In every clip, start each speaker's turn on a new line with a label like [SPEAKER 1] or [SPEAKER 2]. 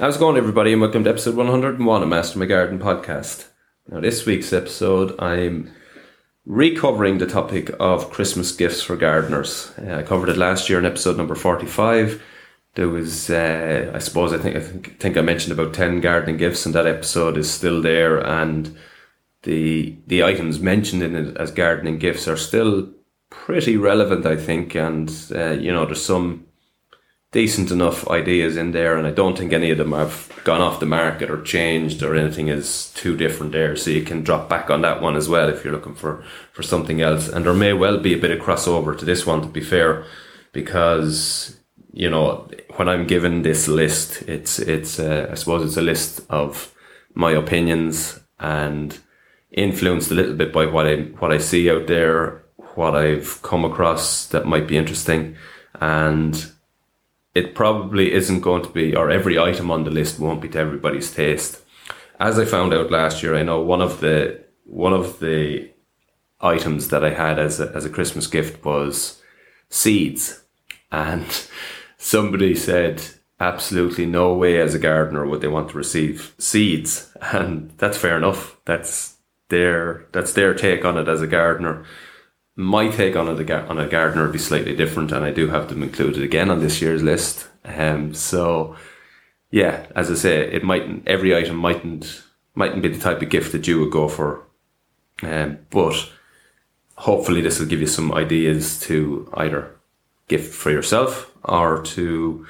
[SPEAKER 1] How's it going, everybody, and welcome to episode 101 of Master My Garden podcast. Now, this week's episode, I'm recovering the topic of Christmas gifts for gardeners. Uh, I covered it last year in episode number 45. There was, uh, I suppose, I think, I think, I mentioned about 10 gardening gifts, and that episode is still there. And the the items mentioned in it as gardening gifts are still pretty relevant, I think. And uh, you know, there's some decent enough ideas in there, and I don't think any of them have gone off the market or changed or anything is too different there. So you can drop back on that one as well if you're looking for for something else. And there may well be a bit of crossover to this one, to be fair, because you know when I'm given this list, it's it's uh, I suppose it's a list of my opinions and influenced a little bit by what I what I see out there, what I've come across that might be interesting, and it probably isn't going to be, or every item on the list won't be to everybody's taste. As I found out last year, I know one of the one of the items that I had as a, as a Christmas gift was seeds, and somebody said absolutely no way as a gardener would they want to receive seeds, and that's fair enough. That's their that's their take on it as a gardener my take on it on a gardener would be slightly different, and I do have them included again on this year's list. Um, so yeah, as I say, it mightn't every item mightn't mightn't be the type of gift that you would go for, um, but hopefully this will give you some ideas to either gift for yourself or to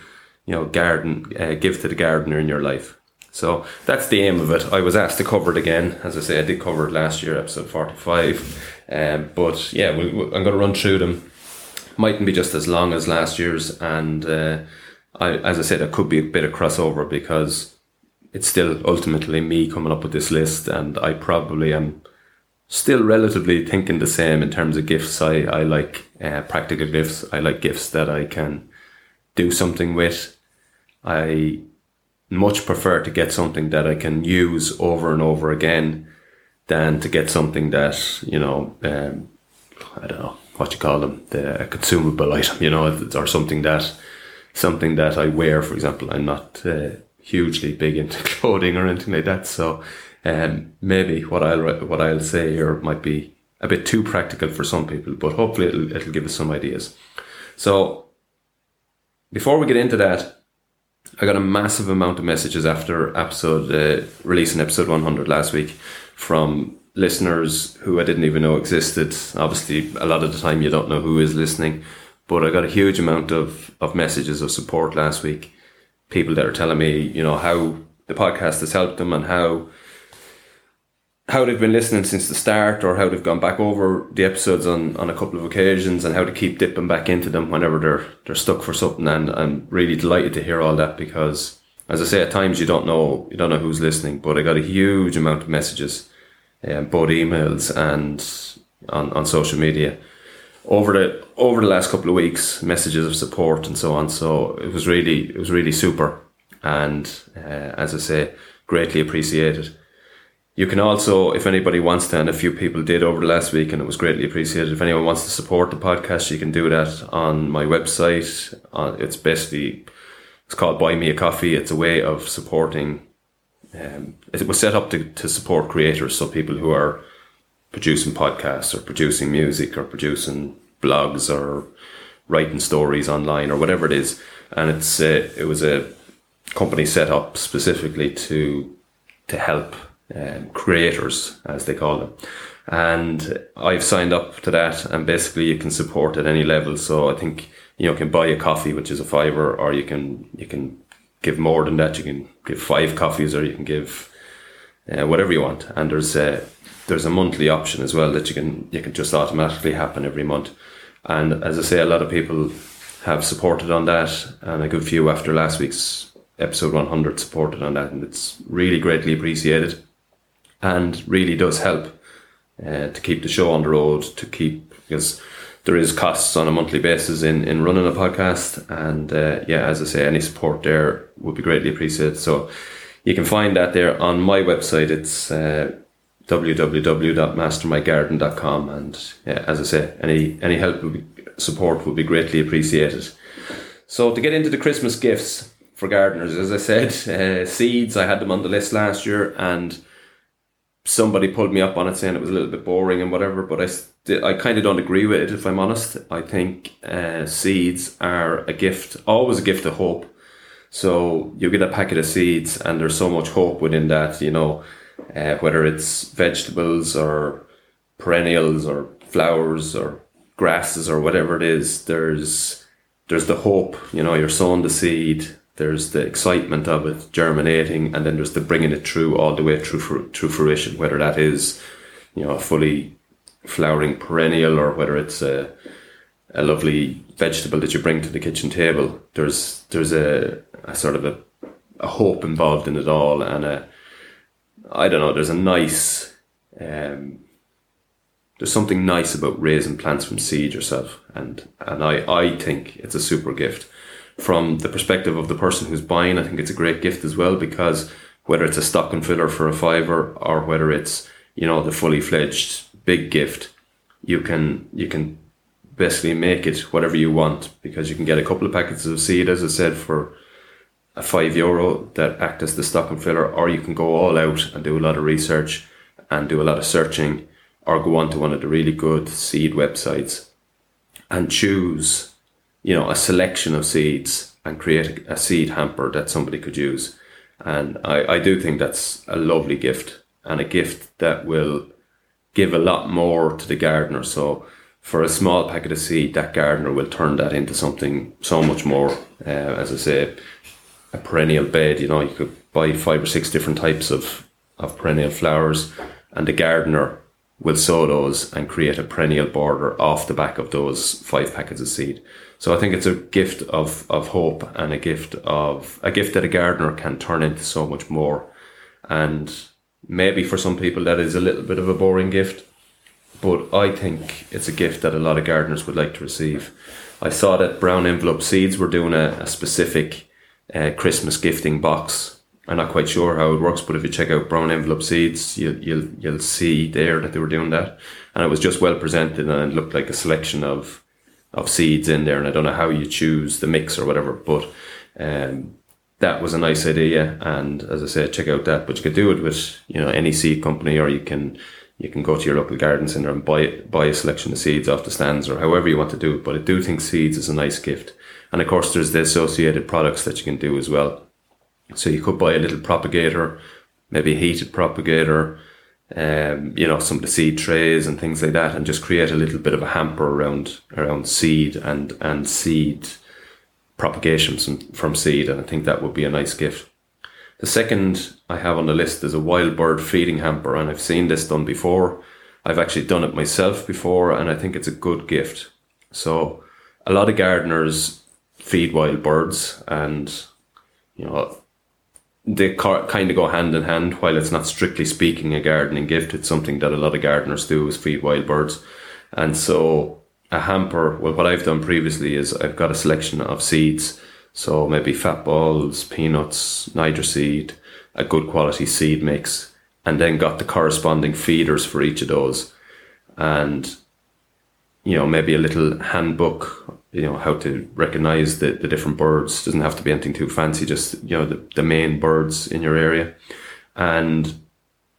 [SPEAKER 1] you know garden uh, give to the gardener in your life. So that's the aim of it. I was asked to cover it again. As I say, I did cover it last year, episode 45. Um, but yeah, we, we, I'm going to run through them. Mightn't be just as long as last year's. And uh, I, as I said, there could be a bit of crossover because it's still ultimately me coming up with this list. And I probably am still relatively thinking the same in terms of gifts. I, I like uh, practical gifts. I like gifts that I can do something with. I much prefer to get something that I can use over and over again than to get something that, you know, um, I don't know what you call them, the consumable item, you know, or something that, something that I wear, for example. I'm not uh, hugely big into clothing or anything like that. So, um, maybe what I'll, what I'll say here might be a bit too practical for some people, but hopefully it'll, it'll give us some ideas. So, before we get into that, I got a massive amount of messages after episode uh, releasing episode 100 last week from listeners who I didn't even know existed. Obviously, a lot of the time you don't know who is listening, but I got a huge amount of, of messages of support last week. People that are telling me, you know, how the podcast has helped them and how how they've been listening since the start or how they've gone back over the episodes on, on a couple of occasions and how to keep dipping back into them whenever they're they're stuck for something and I'm really delighted to hear all that because as I say at times you don't know you don't know who's listening but I got a huge amount of messages um, both emails and on, on social media over the over the last couple of weeks messages of support and so on so it was really it was really super and uh, as I say greatly appreciated you can also, if anybody wants to, and a few people did over the last week, and it was greatly appreciated. If anyone wants to support the podcast, you can do that on my website. Uh, it's basically it's called Buy Me a Coffee. It's a way of supporting. Um, it was set up to, to support creators, so people who are producing podcasts or producing music or producing blogs or writing stories online or whatever it is. And it's uh, it was a company set up specifically to to help um, creators, as they call them. And I've signed up to that, and basically you can support at any level. So I think you know can buy a coffee, which is a fiver, or you can you can give more than that. You can give five coffees, or you can give uh, whatever you want. And there's a there's a monthly option as well that you can you can just automatically happen every month. And as I say, a lot of people have supported on that, and a good few after last week's episode 100 supported on that, and it's really greatly appreciated and really does help uh, to keep the show on the road, to keep because there is costs on a monthly basis in, in running a podcast. And uh, yeah, as I say, any support there would be greatly appreciated. So you can find that there on my website. It's uh, www.mastermygarden.com. And yeah, as I say, any any help would be, support would be greatly appreciated. So to get into the Christmas gifts, for gardeners. As I said, uh, seeds, I had them on the list last year and somebody pulled me up on it saying it was a little bit boring and whatever, but I, I kind of don't agree with it if I'm honest. I think uh, seeds are a gift, always a gift of hope. So you get a packet of seeds and there's so much hope within that, you know, uh, whether it's vegetables or perennials or flowers or grasses or whatever it is, there's there's the hope, you know, you're sowing the seed, there's the excitement of it germinating, and then there's the bringing it through all the way through through fruition, whether that is, you know, a fully flowering perennial or whether it's a a lovely vegetable that you bring to the kitchen table. There's there's a, a sort of a, a hope involved in it all, and a I don't know. There's a nice um, there's something nice about raising plants from seed yourself, and and I I think it's a super gift. From the perspective of the person who's buying, I think it's a great gift as well because whether it's a stocking filler for a fiver or whether it's you know the fully fledged big gift, you can you can basically make it whatever you want because you can get a couple of packets of seed, as I said, for a five euro that act as the stocking filler, or you can go all out and do a lot of research and do a lot of searching, or go on to one of the really good seed websites and choose, you know, a selection of seeds and create a seed hamper that somebody could use. And I, I do think that's a lovely gift and a gift that will give a lot more to the gardener. So for a small packet of seed, that gardener will turn that into something so much more. Uh, as I say, a perennial bed. You know, you could buy five or six different types of of perennial flowers, and the gardener will sow those and create a perennial border off the back of those five packets of seed. So I think it's a gift of, of hope and a gift of a gift that a gardener can turn into so much more. And maybe for some people that is a little bit of a boring gift, but I think it's a gift that a lot of gardeners would like to receive. I saw that Brown Envelope Seeds were doing a, a specific uh, Christmas gifting box. I'm not quite sure how it works, but if you check out Brown Envelope Seeds, you, you'll you'll see there that they were doing that, and it was just well presented and it looked like a selection of of seeds in there. And I don't know how you choose the mix or whatever, but um, that was a nice idea. And as I said, check out that. But you could do it with you know any seed company, or you can you can go to your local garden centre and buy buy a selection of seeds off the stands or however you want to do it. But I do think seeds is a nice gift. And of course there's the associated products that you can do as well. So you could buy a little propagator, maybe a heated propagator, um, you know, some of the seed trays and things like that, and just create a little bit of a hamper around around seed and and seed propagation from, from seed. And I think that would be a nice gift. The second I have on the list is a wild bird feeding hamper, and I've seen this done before. I've actually done it myself before, and I think it's a good gift. So, a lot of gardeners feed wild birds, and you know, they kind of go hand in hand. While it's not strictly speaking a gardening gift, it's something that a lot of gardeners do is feed wild birds. And so, a hamper, well, what I've done previously is I've got a selection of seeds so maybe fat balls, peanuts, niger seed, a good quality seed mix, and then got the corresponding feeders for each of those. And, you know, maybe a little handbook, you know, how to recognize the, the different birds. Doesn't have to be anything too fancy, just, you know, the, the main birds in your area. And,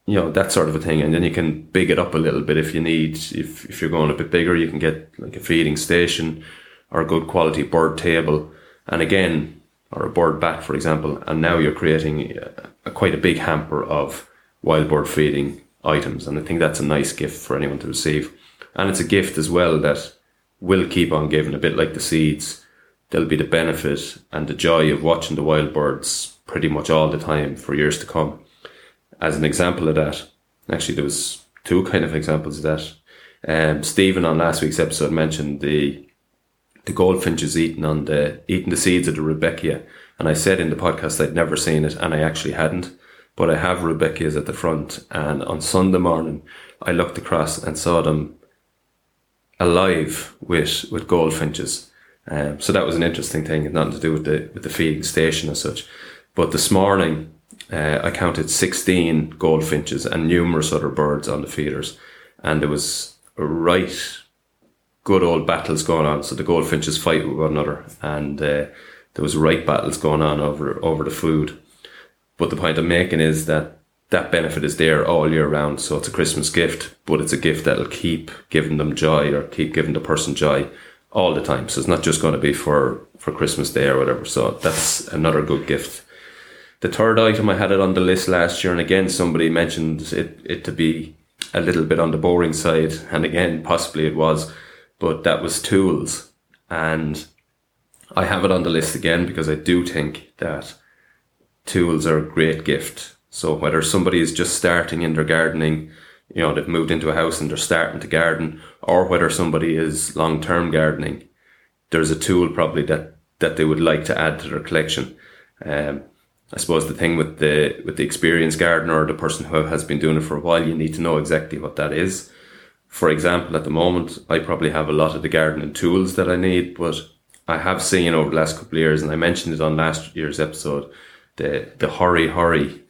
[SPEAKER 1] you know, that sort of a thing. And then you can big it up a little bit if you need, if, if you're going a bit bigger, you can get like a feeding station or a good quality bird table and again, or a bird bat, for example, and now you're creating a, a, quite a big hamper of wild bird feeding items. And I think that's a nice gift for anyone to receive. And it's a gift as well that will keep on giving, a bit like the seeds. There'll be the benefit and the joy of watching the wild birds pretty much all the time for years to come. As an example of that, actually, there was two kind of examples of that. Um, Stephen on last week's episode mentioned the the goldfinches eating on the eating the seeds of the Rudbeckia, And I said in the podcast I'd never seen it, and I actually hadn't. But I have Rudbeckia's at the front, and on Sunday morning I looked across and saw them alive with with goldfinches. Um, so that was an interesting thing, nothing to do with the with the feeding station as such. But this morning uh, I counted sixteen goldfinches and numerous other birds on the feeders, and there was right good old battles going on. So the goldfinches fight with one another, and uh, there was right battles going on over over the food. But the point I'm making is that that benefit is there all year round. So it's a Christmas gift, but it's a gift that'll keep giving them joy or keep giving the person joy all the time. So it's not just going to be for, for Christmas Day or whatever. So that's another good gift. The third item I had it on the list last year, and again somebody mentioned it, it to be a little bit on the boring side, and again possibly it was, but that was tools. And I have it on the list again because I do think that tools are a great gift. So whether somebody is just starting in their gardening, you know, they've moved into a house and they're starting to garden, or whether somebody is long term gardening, there's a tool probably that, that they would like to add to their collection. Um, I suppose the thing with the with the experienced gardener or the person who has been doing it for a while, you need to know exactly what that is. For example, at the moment, I probably have a lot of the gardening tools that I need, but I have seen over the last couple of years, and I mentioned it on last year's episode, the the hori hori,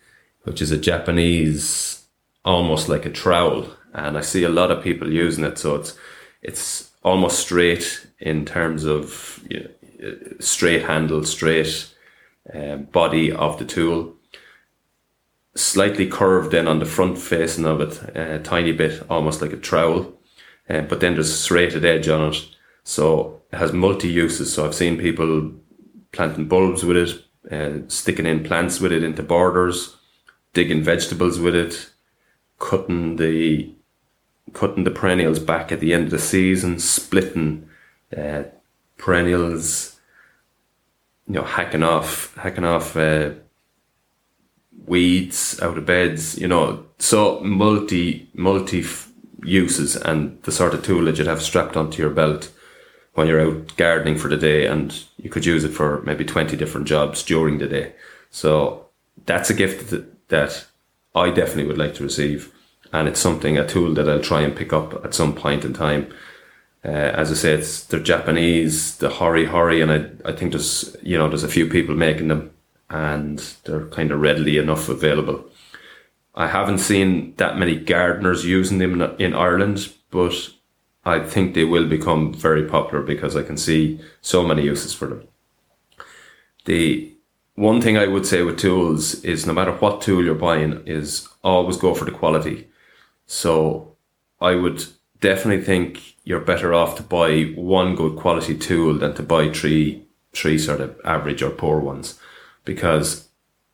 [SPEAKER 1] which is a Japanese, almost like a trowel, and I see a lot of people using it. So it's it's almost straight in terms of you know, straight handle, straight um, body of the tool, slightly curved in on the front facing of it, a tiny bit, almost like a trowel, uh, but then there's a serrated edge on it. So it has multi uses. So I've seen people planting bulbs with it, uh, sticking in plants with it into borders, digging vegetables with it, cutting the cutting the perennials back at the end of the season, splitting uh, perennials, you know, hacking off hacking off uh, weeds out of beds, you know, so multi multi uses and the sort of tool that you'd have strapped onto your belt when you're out gardening for the day and you could use it for maybe 20 different jobs during the day. So that's a gift that, that I definitely would like to receive. And it's something, a tool that I'll try and pick up at some point in time. Uh, as I say, it's they're Japanese, the hori hori, and I, I think there's you know there's a few people making them, and they're kind of readily enough available. I haven't seen that many gardeners using them in, in Ireland, but I think they will become very popular because I can see so many uses for them. The one thing I would say with tools is no matter what tool you're buying, is always go for the quality. So I would definitely think you're better off to buy one good quality tool than to buy three three sort of average or poor ones. Because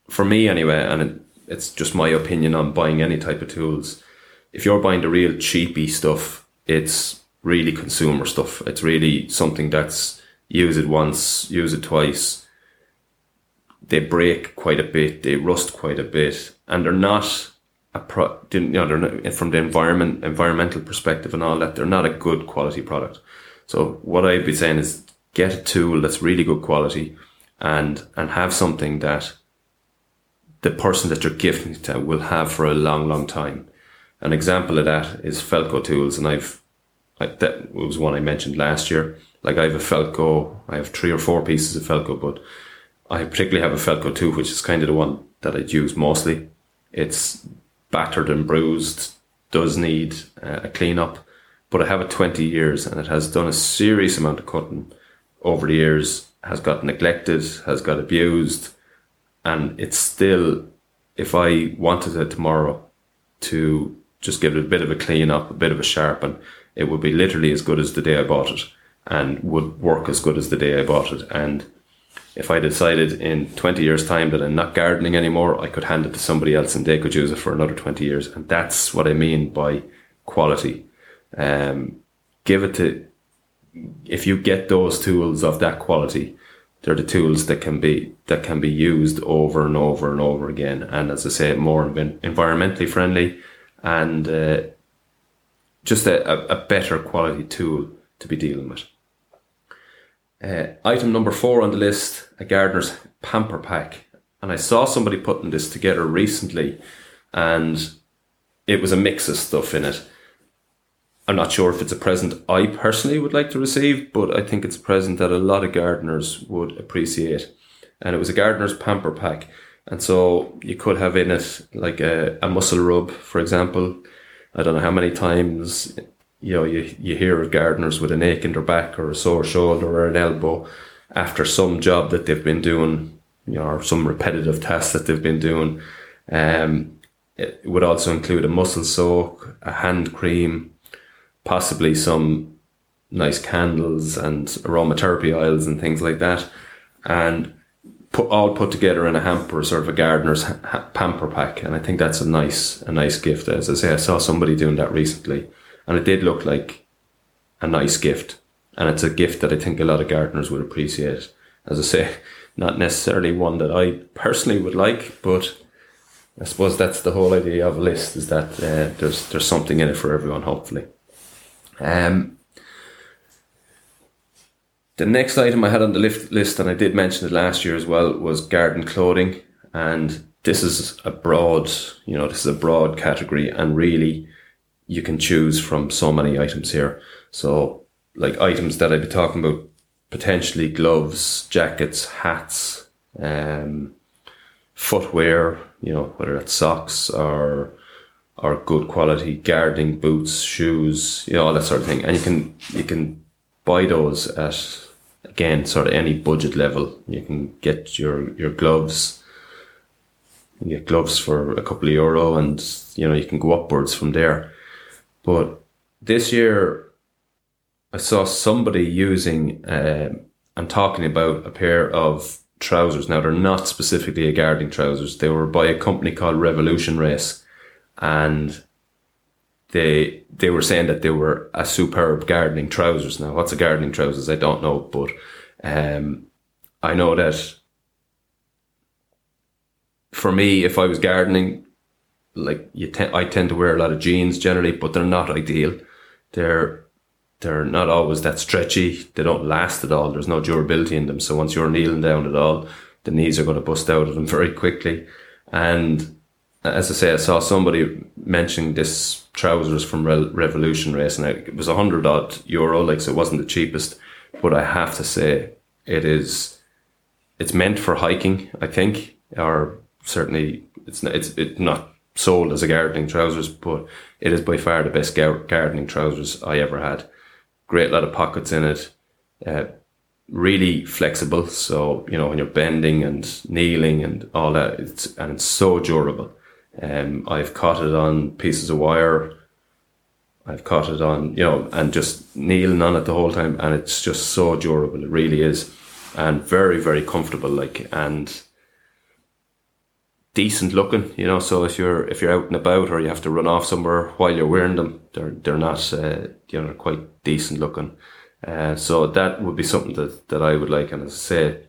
[SPEAKER 1] for me anyway, and it, it's just my opinion on buying any type of tools, if you're buying the real cheapy stuff, it's really consumer stuff. It's really something that's use it once, use it twice. They break quite a bit, they rust quite a bit, and they're not a pro. You know, they're not, from the environment, environmental perspective, and all that. They're not a good quality product. So what I'd be saying is get a tool that's really good quality, and and have something that the person that you're gifting to will have for a long, long time. An example of that is Felco tools, and I've like that was one I mentioned last year. Like I have a Felco, I have three or four pieces of Felco, but I particularly have a Felco 2, which is kind of the one that I'd use mostly. It's battered and bruised, does need uh, a clean up, but I have it 20 years and it has done a serious amount of cutting over the years, has got neglected, has got abused, and it's still, if I wanted it tomorrow to just give it a bit of a clean up, a bit of a sharpen, it would be literally as good as the day I bought it and would work as good as the day I bought it. And if I decided in 20 years' time that I'm not gardening anymore, I could hand it to somebody else and they could use it for another 20 years. And that's what I mean by quality. Um, give it to, if you get those tools of that quality, they're the tools that can be that can be used over and over and over again. And as I say, more environmentally friendly and uh, just a, a, better quality tool to be dealing with. Uh, item number four on the list, a gardener's pamper pack. And I saw somebody putting this together recently and it was a mix of stuff in it. I'm not sure if it's a present I personally would like to receive, but I think it's a present that a lot of gardeners would appreciate. And it was a gardener's pamper pack. And so you could have in it like a, a muscle rub, for example, I don't know how many times you know you, you hear of gardeners with an ache in their back or a sore shoulder or an elbow after some job that they've been doing, you know, or some repetitive tasks that they've been doing. Um, it would also include a muscle soak, a hand cream, possibly some nice candles and aromatherapy oils and things like that, and put all put together in a hamper, sort of a gardener's ha- pamper pack. And I think that's a nice a nice gift. As I say, I saw somebody doing that recently, and it did look like a nice gift, and it's a gift that I think a lot of gardeners would appreciate. As I say, not necessarily one that I personally would like, but I suppose that's the whole idea of a list is that uh, there's there's something in it for everyone, hopefully. Um, the next item I had on the list, list, and I did mention it last year as well, was garden clothing, and this is a broad, you know, this is a broad category, and really, you can choose from so many items here. So, like items that I'd be talking about, potentially gloves, jackets, hats, um, footwear, you know, whether it's socks or or good quality gardening boots, shoes, you know, all that sort of thing. And you can you can buy those at again sort of any budget level. You can get your your gloves. You get gloves for a couple of euro, and you know you can go upwards from there. But this year, I saw somebody using uh, and talking about a pair of trousers. Now they're not specifically a gardening trousers. They were by a company called Revolution Race, and they they were saying that they were a superb gardening trousers. Now, what's a gardening trousers? I don't know, but um, I know that for me, if I was gardening, like you, te- I tend to wear a lot of jeans generally, but they're not ideal. They're they're not always that stretchy. They don't last at all. There's no durability in them. So once you're kneeling down at all, the knees are going to bust out of them very quickly. And as I say, I saw somebody mentioning this trousers from Re- Revolution Race, and it was a hundred odd euro, like so it wasn't the cheapest. But I have to say, it is. It's meant for hiking, I think, or certainly it's not, it's it not sold as a gardening trousers, but it is by far the best gar- gardening trousers I ever had great lot of pockets in it, uh, really flexible. So you know when you're bending and kneeling and all that, it's and it's so durable. Um, I've caught it on pieces of wire. I've caught it on you know and just kneeling on it the whole time, and it's just so durable. It really is, and very very comfortable. Like and decent looking, you know. So if you're if you're out and about or you have to run off somewhere while you're wearing them, they're they're not uh, you know quite decent looking. Uh, so that would be something that, that I would like. And as I say,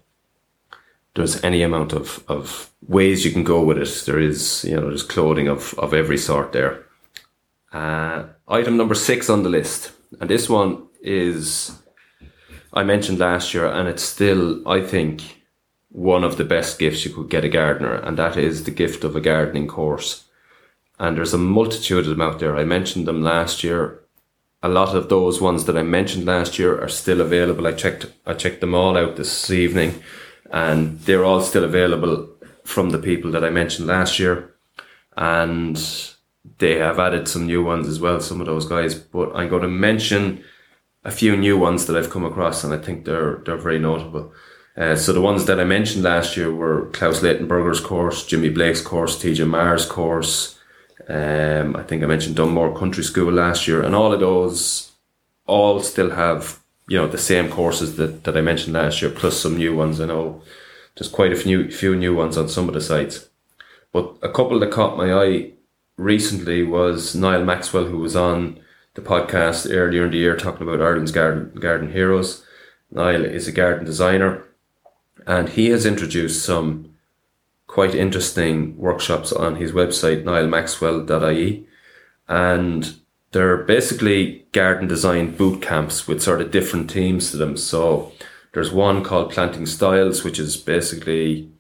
[SPEAKER 1] there's any amount of, of ways you can go with it. There is you know there's clothing of of every sort there. Uh, item number six on the list, and this one is I mentioned last year, and it's still I think one of the best gifts you could get a gardener, and that is the gift of a gardening course. And there's a multitude of them out there. I mentioned them last year. A lot of those ones that I mentioned last year are still available. I checked I checked them all out this evening and they're all still available from the people that I mentioned last year. And they have added some new ones as well, some of those guys. But I'm going to mention a few new ones that I've come across and I think they're they're very notable. Uh, so the ones that I mentioned last year were Klaus Laitenberger's course, Jimmy Blake's course, TJ Marr's course. Um, I think I mentioned Dunmore Country School last year, and all of those all still have you know the same courses that, that I mentioned last year, plus some new ones. I know there's quite a few few new ones on some of the sites, but a couple that caught my eye recently was Niall Maxwell, who was on the podcast earlier in the year talking about Ireland's garden garden heroes. Niall is a garden designer and he has introduced some quite interesting workshops on his website, niallmaxwell.ie. And they're basically garden design boot camps with sort of different themes to them. So there's one called Planting Styles, which is basically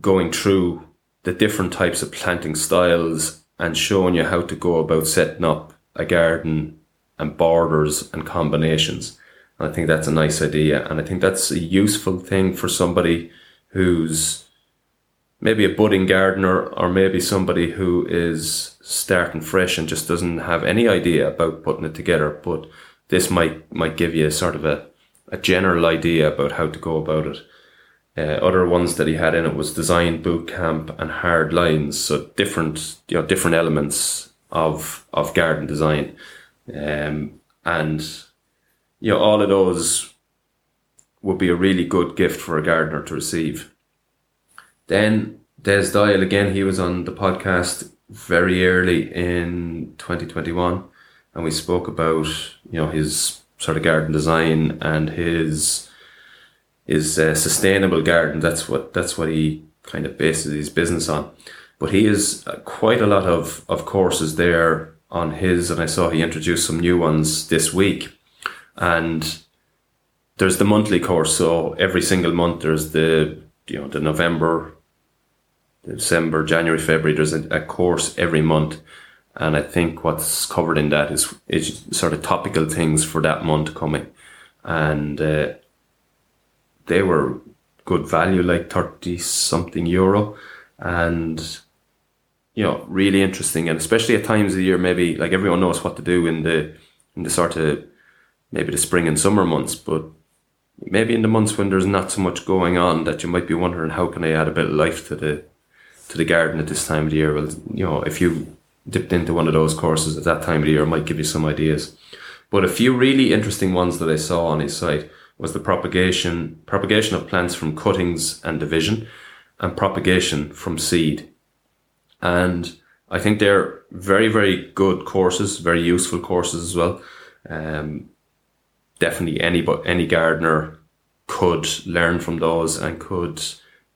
[SPEAKER 1] going through the different types of planting styles and showing you how to go about setting up a garden and borders and combinations. I think that's a nice idea. And I think that's a useful thing for somebody who's maybe a budding gardener or maybe somebody who is starting fresh and just doesn't have any idea about putting it together. But this might, might give you sort of a, a general idea about how to go about it. Uh, other ones that he had in it was design boot camp and hard lines, so different you know different elements of of garden design, um, and you know all of those would be a really good gift for a gardener to receive. Then Des Doyle again, he was on the podcast very early in 2021, and we spoke about you know his sort of garden design and his his uh, sustainable garden. That's what that's what he kind of bases his business on. But he has uh, quite a lot of of courses there on his, and I saw he introduced some new ones this week. And there's the monthly course, so every single month there's the you know the November, December, January, February. There's a, a course every month, and I think what's covered in that is is sort of topical things for that month coming, and uh, they were good value, like thirty something euro, and you know really interesting, and especially at times of the year, maybe like everyone knows what to do in the in the sort of maybe the spring and summer months, but maybe in the months when there's not so much going on that you might be wondering how can I add a bit of life to the to the garden at this time of the year. Well, you know, if you dipped into one of those courses at that time of the year, it might give you some ideas. But a few really interesting ones that I saw on his site was the propagation propagation of plants from cuttings and division, and propagation from seed. And I think they're very very good courses, very useful courses as well. Um, definitely any any gardener could learn from those and could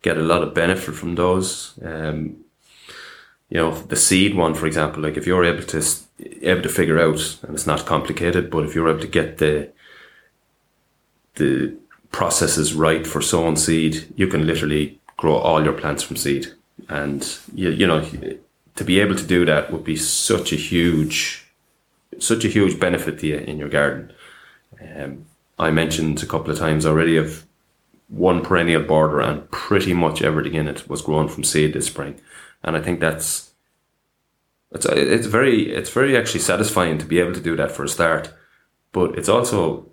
[SPEAKER 1] get a lot of benefit from those. Um, you know, the seed one, for example, like if you're able to able to figure out, and it's not complicated, but if you're able to get the the processes right for sowing seed, you can literally grow all your plants from seed. And you, you know, to be able to do that would be such a huge, such a huge benefit to you in your garden. Um, I mentioned a couple of times already of one perennial border and pretty much everything in it was grown from seed this spring and I think that's it's it's very it's very actually satisfying to be able to do that for a start. But it's also,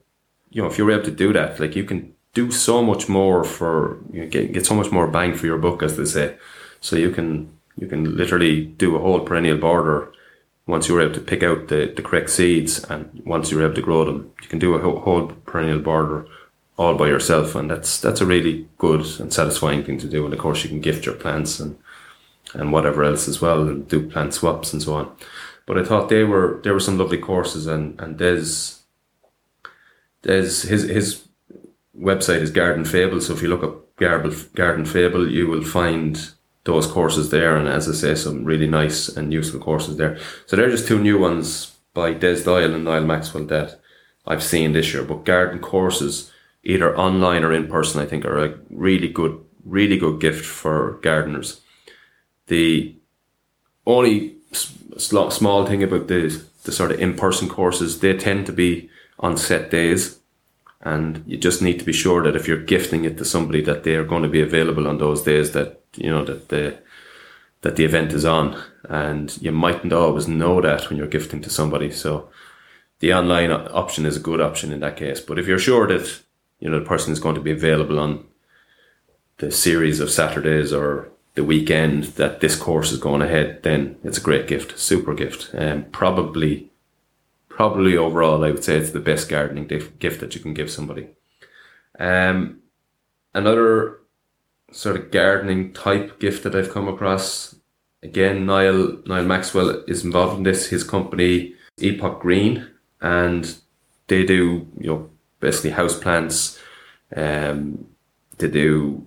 [SPEAKER 1] you know, if you're able to do that, like you can do so much more for you know, get get so much more bang for your buck, as they say. So you can you can literally do a whole perennial border once you're able to pick out the, the correct seeds and once you're able to grow them. You can do a whole, perennial border all by yourself, and that's that's a really good and satisfying thing to do. And of course, you can gift your plants and and whatever else as well, and do plant swaps and so on. But I thought they were there were some lovely courses, and and Des, Des his his website is Garden Fable. So if you look up Garden Fable, you will find those courses there, and as I say, some really nice and useful courses there. So they're just two new ones by Des Doyle and Niall Maxwell that I've seen this year. But garden courses, either online or in person, I think are a really good, really good gift for gardeners. The only small thing about the the sort of in person courses, they tend to be on set days, and you just need to be sure that if you're gifting it to somebody, that they are going to be available on those days that you know that the that the event is on, and you mightn't always know that when you're gifting to somebody. So the online option is a good option in that case. But if you're sure that you know the person is going to be available on the series of Saturdays or the weekend that this course is going ahead, then it's a great gift, super gift, and um, probably, probably overall, I would say it's the best gardening gift that you can give somebody. Um, another sort of gardening type gift that I've come across. Again, Niall Niall Maxwell is involved in this. His company Epoch Green, and they do you know basically house plants. Um, they do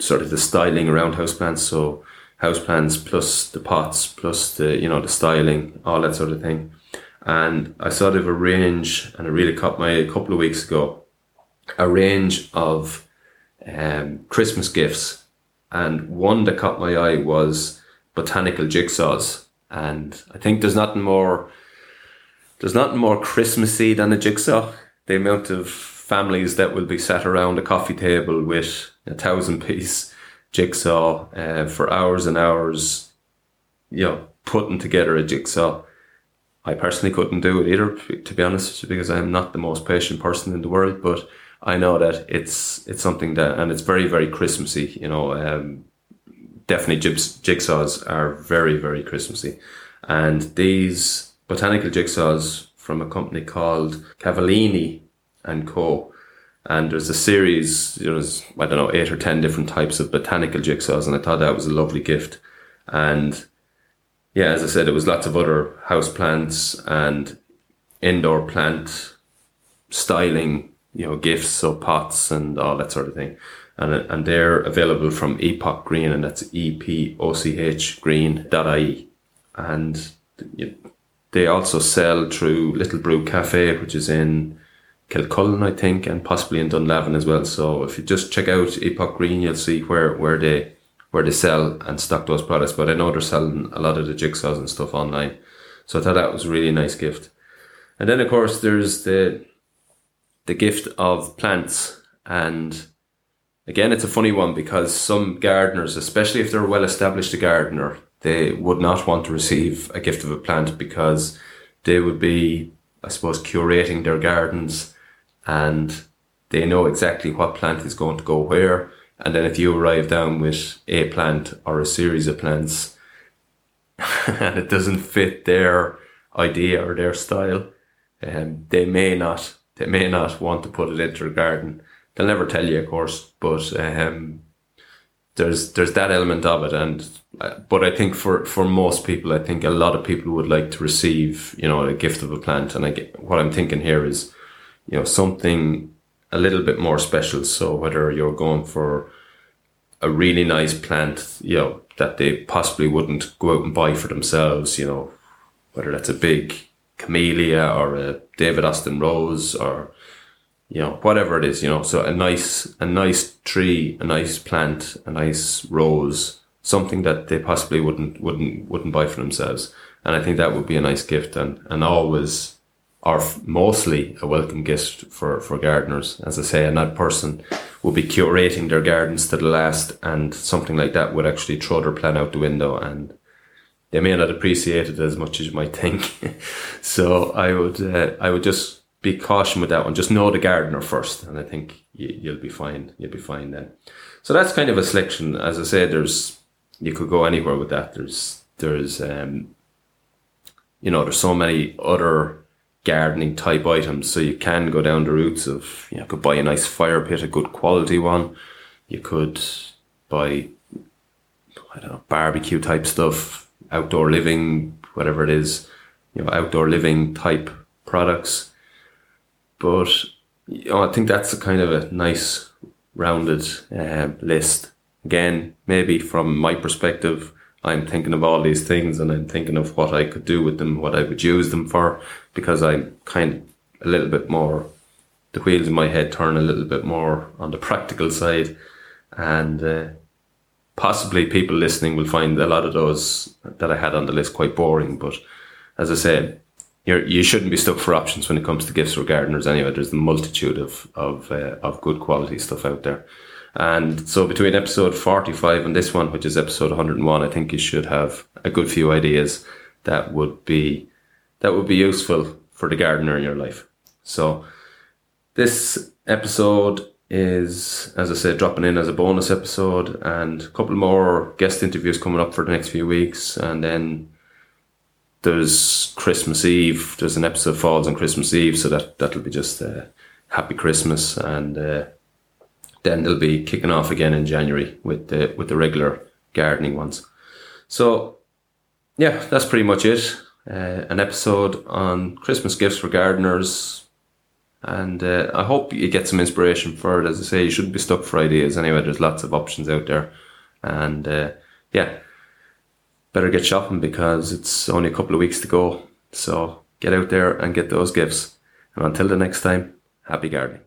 [SPEAKER 1] sort of the styling around houseplants. So houseplants plus the pots plus the you know the styling, all that sort of thing. And I sort of have a range, and I really caught my a couple of weeks ago, a range of um, Christmas gifts. And one that caught my eye was botanical jigsaws. And I think there's nothing more there's nothing more Christmassy than a jigsaw. The amount of families that will be sat around a coffee table with a thousand piece jigsaw uh, for hours and hours, you know, putting together a jigsaw. I personally couldn't do it either, to be honest, because I'm not the most patient person in the world. But I know that it's it's something that, and it's very very Christmassy. You know, um, definitely jigsaws are very very Christmassy, and these botanical jigsaws from a company called Cavallini and Co. And there's a series, there's, I don't know, eight or ten different types of botanical jigsaws, and I thought that was a lovely gift. And yeah, as I said, it was lots of other house plants and indoor plant styling, you know, gifts, so pots and all that sort of thing. And, and they're available from Epoch Green, and that's E P O C H Green. Dot green.ie. And they also sell through Little Brew Cafe, which is in Kilcullen, I think, and possibly in Dunlavin as well. So if you just check out Epoch Green, you'll see where, where they where they sell and stock those products. But I know they're selling a lot of the jigsaws and stuff online. So I thought that was a really nice gift. And then of course there's the the gift of plants. And again it's a funny one because some gardeners, especially if they're well established a gardener, they would not want to receive a gift of a plant because they would be, I suppose, curating their gardens and they know exactly what plant is going to go where. And then if you arrive down with a plant or a series of plants and it doesn't fit their idea or their style, um, they may not they may not want to put it into their garden. They'll never tell you, of course, but um, there's there's that element of it, and uh, but I think for for most people, I think a lot of people would like to receive you know a gift of a plant, and I get, what I'm thinking here is you know, something a little bit more special. So whether you're going for a really nice plant, you know, that they possibly wouldn't go out and buy for themselves, you know, whether that's a big camellia or a David Austin rose or you know whatever it is, you know. So a nice a nice tree, a nice plant, a nice rose, something that they possibly wouldn't wouldn't wouldn't buy for themselves. And I think that would be a nice gift and and always are mostly a welcome gift for, for gardeners. As I say, and that person will be curating their gardens to the last, and something like that would actually throw their plan out the window, and they may not appreciate it as much as you might think. so I would uh, I would just be cautious with that one. Just know the gardener first, and I think you, will be fine. You'll be fine then. So that's kind of a selection. As I say, there's you could go anywhere with that. There's there's um, you know there's so many other gardening type items. So you can go down the routes of you know, could buy a nice fire pit, a good quality one. You could buy I don't know barbecue type stuff, outdoor living, whatever it is, you know, outdoor living type products. But you know, I think that's a kind of a nice rounded uh, list. Again, maybe from my perspective, I'm thinking of all these things and I'm thinking of what I could do with them, what I would use them for, because I'm kind of a little bit more, the wheels in my head turn a little bit more on the practical side. And uh, possibly people listening will find a lot of those that I had on the list quite boring. But as I said, you're, you shouldn't be stuck for options when it comes to gifts for gardeners anyway. There's a multitude of, of, uh, of good quality stuff out there. And so between episode 45 and this one, which is episode 101, I think you should have a good few ideas that would be, that would be useful for the gardener in your life. So this episode is, as I said, dropping in as a bonus episode and a couple more guest interviews coming up for the next few weeks. And then there's Christmas Eve. There's an episode falls on Christmas Eve. So that, that'll be just a happy Christmas and, uh, then they'll be kicking off again in January with the with the regular gardening ones. So yeah, that's pretty much it. Uh, an episode on Christmas gifts for gardeners, and uh, I hope you get some inspiration for it. As I say, you shouldn't be stuck for ideas anyway. There's lots of options out there, and uh, yeah, better get shopping because it's only a couple of weeks to go. So get out there and get those gifts. And until the next time, happy gardening.